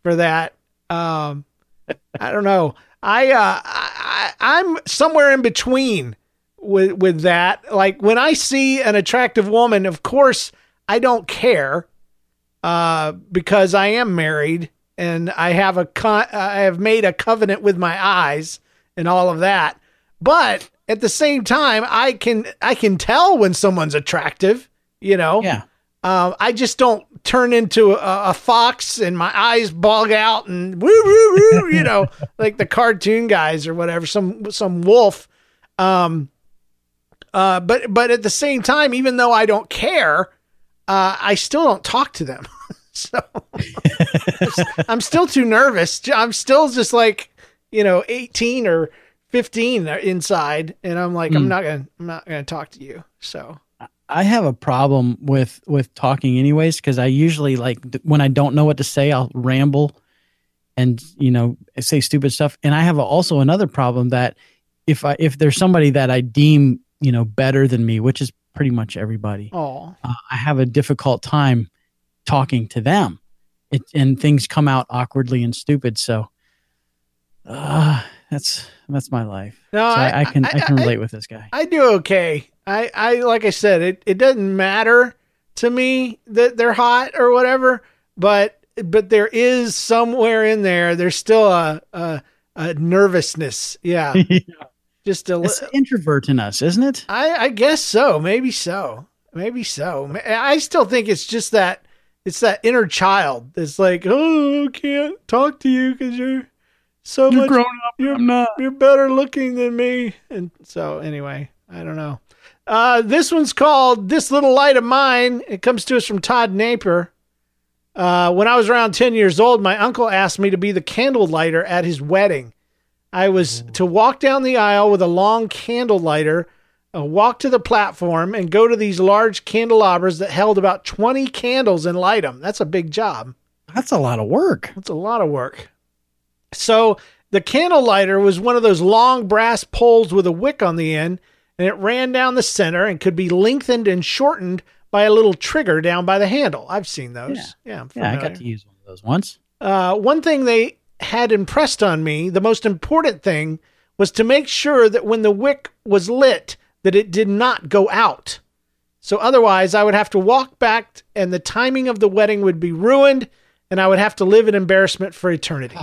for that. Um, I don't know. I, uh, I I'm somewhere in between with with that. Like when I see an attractive woman, of course I don't care uh, because I am married and I have a con- I have made a covenant with my eyes and all of that. But at the same time, I can I can tell when someone's attractive. You know. Yeah. Um, I just don't turn into a, a fox and my eyes bog out and woo woo woo, you know, like the cartoon guys or whatever, some some wolf. Um, uh, but but at the same time, even though I don't care, uh, I still don't talk to them. so I'm still too nervous. I'm still just like you know, 18 or 15 inside, and I'm like, I'm Hmm. not gonna I'm not gonna talk to you. So I have a problem with with talking anyways because I usually like when I don't know what to say, I'll ramble and you know say stupid stuff. And I have also another problem that if I if there's somebody that I deem you know better than me, which is pretty much everybody, oh. uh, I have a difficult time talking to them, it, and things come out awkwardly and stupid. So, uh, that's that's my life. No, so I, I- can I, I- can relate with this guy. I do okay. I, I like I said, it, it doesn't matter to me that they're hot or whatever, but but there is somewhere in there there's still a a, a nervousness. Yeah. Just a It's introvert in us, isn't it? I I guess so. Maybe so. Maybe so. I still think it's just that it's that inner child that's like, oh, I can't talk to you because you're so You're much grown up. You're, I'm not. You're better looking than me. And so anyway, I don't know. Uh, this one's called "This Little Light of Mine." It comes to us from Todd Napier. Uh, when I was around 10 years old, my uncle asked me to be the candle lighter at his wedding. I was to walk down the aisle with a long candle lighter, uh, walk to the platform, and go to these large candelabras that held about 20 candles and light them. That's a big job. That's a lot of work. That's a lot of work. So the candle lighter was one of those long brass poles with a wick on the end, and it ran down the center and could be lengthened and shortened by a little trigger down by the handle. I've seen those. Yeah, I'm Yeah, I got to use one of those once. Uh, one thing they had impressed on me, the most important thing, was to make sure that when the wick was lit, that it did not go out. So otherwise, I would have to walk back, and the timing of the wedding would be ruined, and I would have to live in embarrassment for eternity.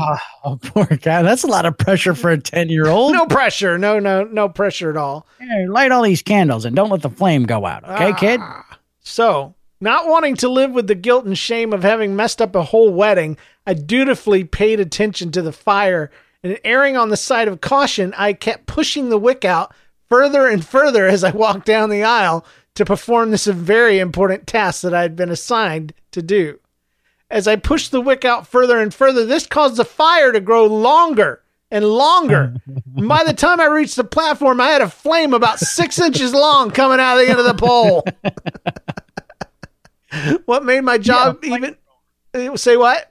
Oh, poor guy. That's a lot of pressure for a 10 year old. No pressure. No, no, no pressure at all. light all these candles and don't let the flame go out. Okay, kid? Ah. So, not wanting to live with the guilt and shame of having messed up a whole wedding, I dutifully paid attention to the fire and erring on the side of caution, I kept pushing the wick out further and further as I walked down the aisle to perform this very important task that I had been assigned to do. As I pushed the wick out further and further, this caused the fire to grow longer and longer. and by the time I reached the platform, I had a flame about six inches long coming out of the end of the pole. what made my job even uh, say what?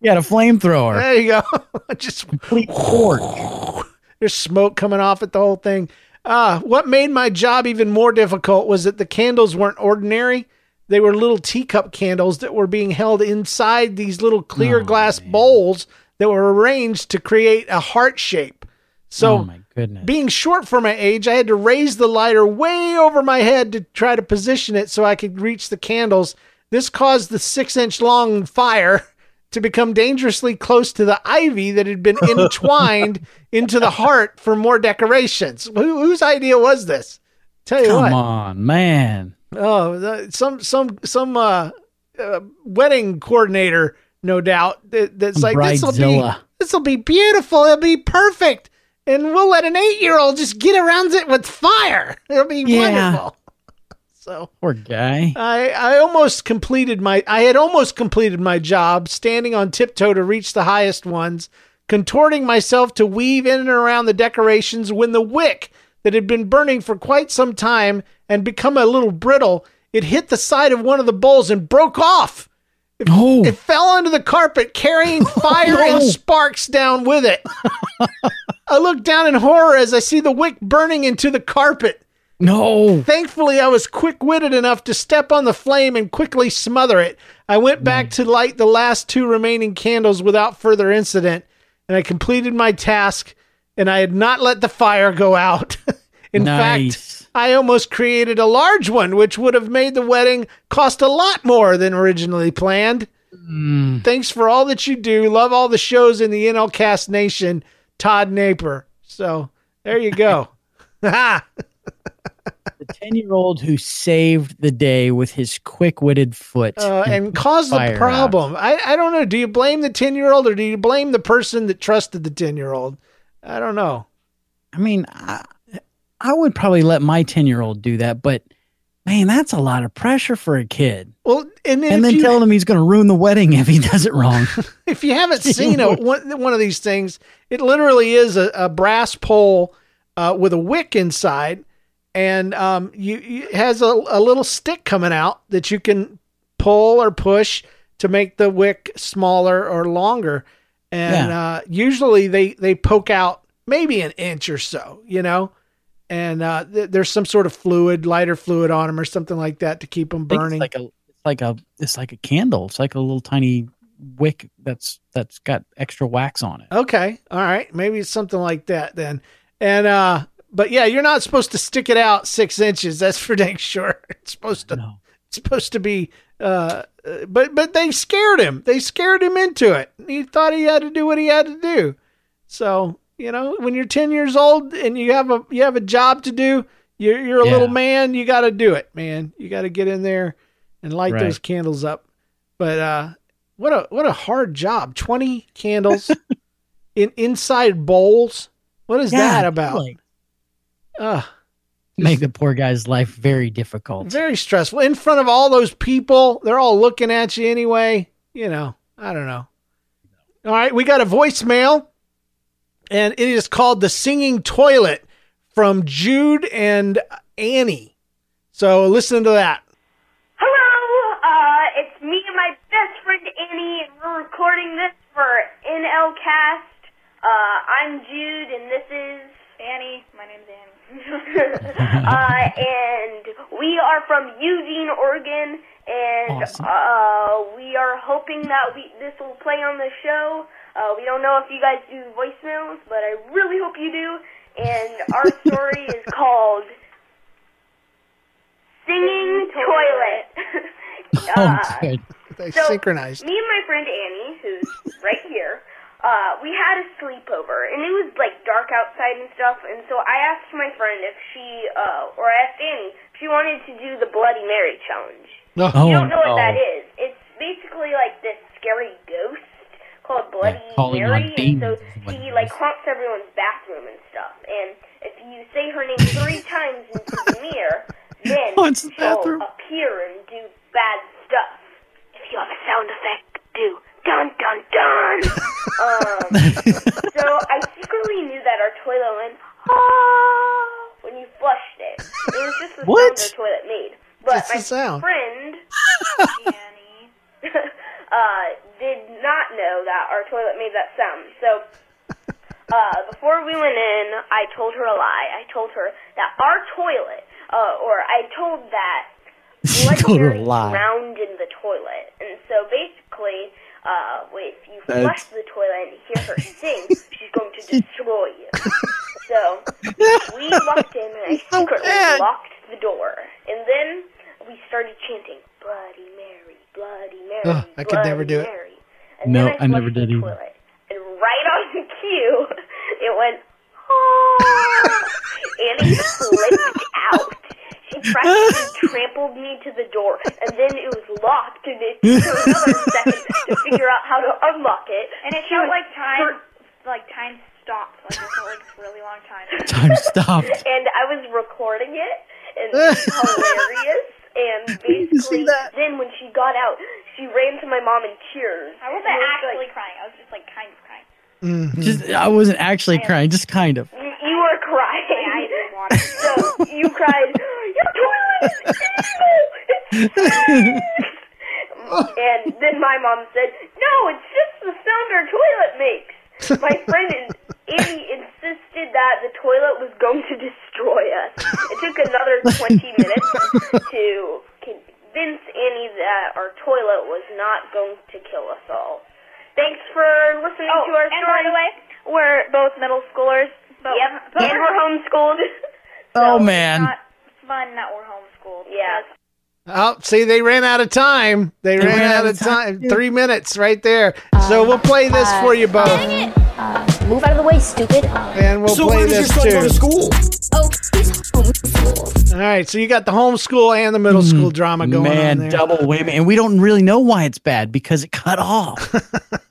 You had a flamethrower. There you go. Just complete torch. There's smoke coming off at the whole thing. Uh, what made my job even more difficult was that the candles weren't ordinary. They were little teacup candles that were being held inside these little clear Oh, glass bowls that were arranged to create a heart shape. So, oh my goodness. being short for my age, I had to raise the lighter way over my head to try to position it so I could reach the candles. This caused the six inch long fire to become dangerously close to the ivy that had been entwined into the heart for more decorations. Who, whose idea was this? Tell you Come what. Come on, man. Oh, some some some uh, uh, wedding coordinator, no doubt. That, that's like this will be this will be beautiful. It'll be perfect, and we'll let an eight year old just get around it with fire. It'll be Yeah. wonderful. So Poor guy. I I almost completed my I had almost completed my job, standing on tiptoe to reach the highest ones, contorting myself to weave in and around the decorations when the wick that had been burning for quite some time and become a little brittle, it hit the side of one of the bowls and broke off. It, Oh. it fell onto the carpet, carrying fire and no. sparks down with it. I look down in horror as I see the wick burning into the carpet. No. Thankfully, I was quick witted enough to step on the flame and quickly smother it. I went mm. back to light the last two remaining candles without further incident, and I completed my task, and I had not let the fire go out. In Nice. fact, I almost created a large one, which would have made the wedding cost a lot more than originally planned. Thanks for all that you do. Love all the shows in the NLCast Nation, Todd Napier. So there you go. The 10 year old who saved the day with his quick witted foot. uh, and caused the problem. I, I don't know. Do you blame the 10 year old or do you blame the person that trusted the 10 year old? I don't know. I mean, I, I would probably let my 10 year old do that, but man, that's a lot of pressure for a kid. Well, and then, And then you, telling him he's going to ruin the wedding if he does it wrong. if you haven't seen a, one, one of these things, it literally is a, a brass pole uh, with a wick inside, and um, you, you has a, a little stick coming out that you can pull or push to make the wick smaller or longer. And Yeah. uh, usually they they poke out maybe an inch or so, you know. And uh, th- there's some sort of fluid, lighter fluid on them or something like that to keep them burning. It's like a, it's like a, it's like a candle. It's like a little tiny wick that's that's got extra wax on it. Okay. All right. Maybe it's something like that then. And uh but yeah, you're not supposed to stick it out six inches. That's for dang sure. It's supposed to it's supposed to be uh uh, but but they scared him. They scared him into it. He thought he had to do what he had to do. So, you know, when you're 10 years old and you have a you have a job to do, you're you're a Yeah. little man, you got to do it, man. You got to get in there and light Right. those candles up. But uh what a what a hard job. 20 candles in inside bowls. What is that about? Like, Ugh, make the poor guy's life very difficult. very stressful. In front of all those people, they're all looking at you anyway. You know, I don't know. All right, we got a voicemail, and it is called The Singing Toilet from Jude and Annie. So listen to that. Hello, uh, it's me and my best friend Annie, and we're recording this for NLCast. Uh, I'm Jude, and this is Annie. My name's Annie. uh, and we are from Eugene, Oregon, and Awesome. uh, we are hoping that we this will play on the show. Uh, we don't know if you guys do voicemails, but I really hope you do. And our story is called Singing Toilet. Oh, Uh, good. They so, synchronized. Me and my friend Annie, who's right here, uh, we had a sleepover, and it was like dark outside and stuff. And so I asked my friend if she, uh, or I asked Annie if she wanted to do the Bloody Mary challenge. Oh, you don't know no. what that is? It's basically like this scary ghost called Bloody calling Mary, and so demons is what she it like is. haunts everyone's bathroom and stuff. And if you say her name three times into the mirror, then Haunts the she'll bathroom. appear and do bad stuff. If you have a sound effect, do dun dun dun. um, so I secretly knew that our toilet went ah when you flushed it. It was just the What? sound our toilet made. But the my sound. friend Annie uh, did not know that our toilet made that sound. So, uh, before we went in, I told her a lie. I told her that our toilet, uh, or I told that You told a Legendary drowned in the toilet. And so basically, uh, if you That's- flush the toilet and hear her sing, she's going to destroy you. so we walked in and I secretly locked the door. And then we started chanting, Bloody Mary, Bloody Mary, Ugh, I could never Bloody do it. And No, then I, I never did the either. toilet. And right on the cue, it went, oh, Annie flipped out. She practically trampled me to the door, and then it was locked, and it took another second to figure out how to unlock it. And it She felt like time, hurt- like time stopped. Like it felt like a really long time. Time stopped. and I was recording it, and it was hilarious. And basically, then when she got out, she ran to my mom in tears. I wasn't was actually like, crying. I was just like kind of crying. Mm-hmm. Just I wasn't actually crying, just kind of. You, you were crying. so you cried, Your toilet is evil! It's and then my mom said, No, it's just the sound our toilet makes. My friend and Annie insisted that the toilet was going to destroy us. It took another 20 minutes to convince Annie that our toilet was not going to kill us all. Thanks for listening Oh, to our and story. And by the way, we're both middle schoolers. But Yep, but and we're homeschooled. Oh man. not fun that we're homeschooled. Yeah. Oh, see, they ran out of time. They, ran, out, of time. Three minutes right there. so we'll play this uh, for you both. Uh, Move out of the way, stupid. And we'll So play when does this your son too. go to school? Oh, he's homeschooled. All right, so you got the homeschool and the middle school drama going. Man, on there. double whammy. And we don't really know why it's bad because it cut off.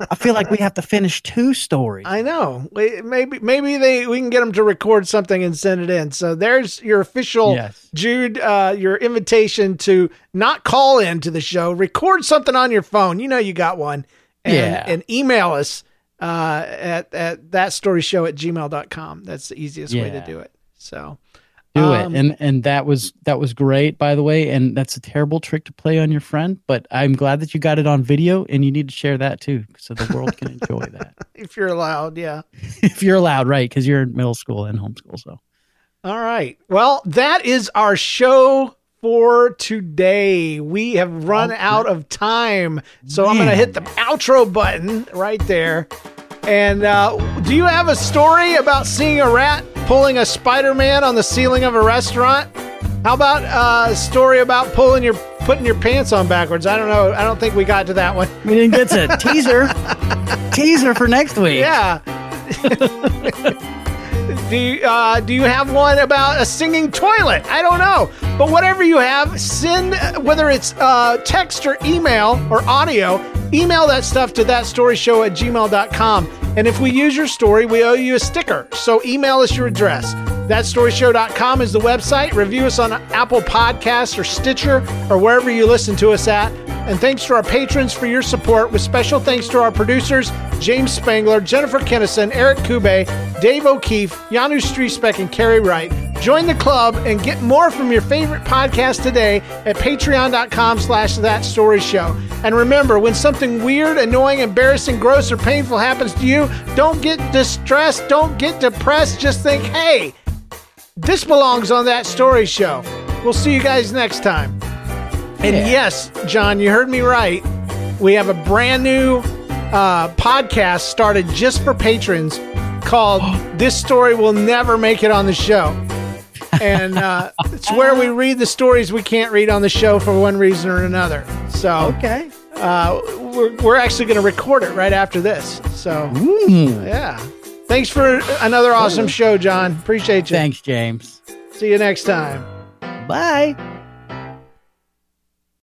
I feel like we have to finish two stories. I know. Maybe maybe they we can get them to record something and send it in. So there's your official Yes. Jude, uh, your invitation to not call in to the show. Record something on your phone. You know you got one. And, Yeah. and email us uh, at at that story show at gmail.com. That's the easiest way to do it. So Do um, it. And and that was that was great, by the way. And that's a terrible trick to play on your friend, but I'm glad that you got it on video and you need to share that too, so the world can enjoy that. if you're allowed, yeah. If you're allowed, right? Because you're in middle school and homeschool. So All right. Well, that is our show for today. We have run out of time. So I'm going to hit the outro button right there. And uh, do you have a story about seeing a rat pulling a Spider Man on the ceiling of a restaurant? How about uh, a story about pulling your putting your pants on backwards? I don't know. I don't think we got to that one. we didn't get to teaser. teaser for next week. Yeah. do you, uh, do you have one about a singing toilet? I don't know, but whatever you have, send whether it's uh, text or email or audio. Email that stuff to thatstoryshow at gmail.com. And if we use your story, we owe you a sticker. So email us your address. Thatstoryshow.com is the website. Review us on Apple Podcasts or Stitcher or wherever you listen to us at. And thanks to our patrons for your support, with special thanks to our producers, James Spangler, Jennifer Kennison, Eric Kube, Dave O'Keefe, Janu Striesbeck, and Carrie Wright. Join the club and get more from your favorite podcast today at patreon.com slash that story show. And remember, when something weird, annoying, embarrassing, gross, or painful happens to you, don't get distressed, don't get depressed. Just think, hey, this belongs on that story show. We'll see you guys next time. And yes, John, you heard me right. We have a brand new uh, podcast started just for patrons called This Story Will Never Make It on the Show. And uh, it's where we read the stories we can't read on the show for one reason or another. So, okay. Uh, we're, we're actually going to record it right after this. So, yeah. Thanks for another awesome show, John. Appreciate you. Thanks, James. See you next time. Bye.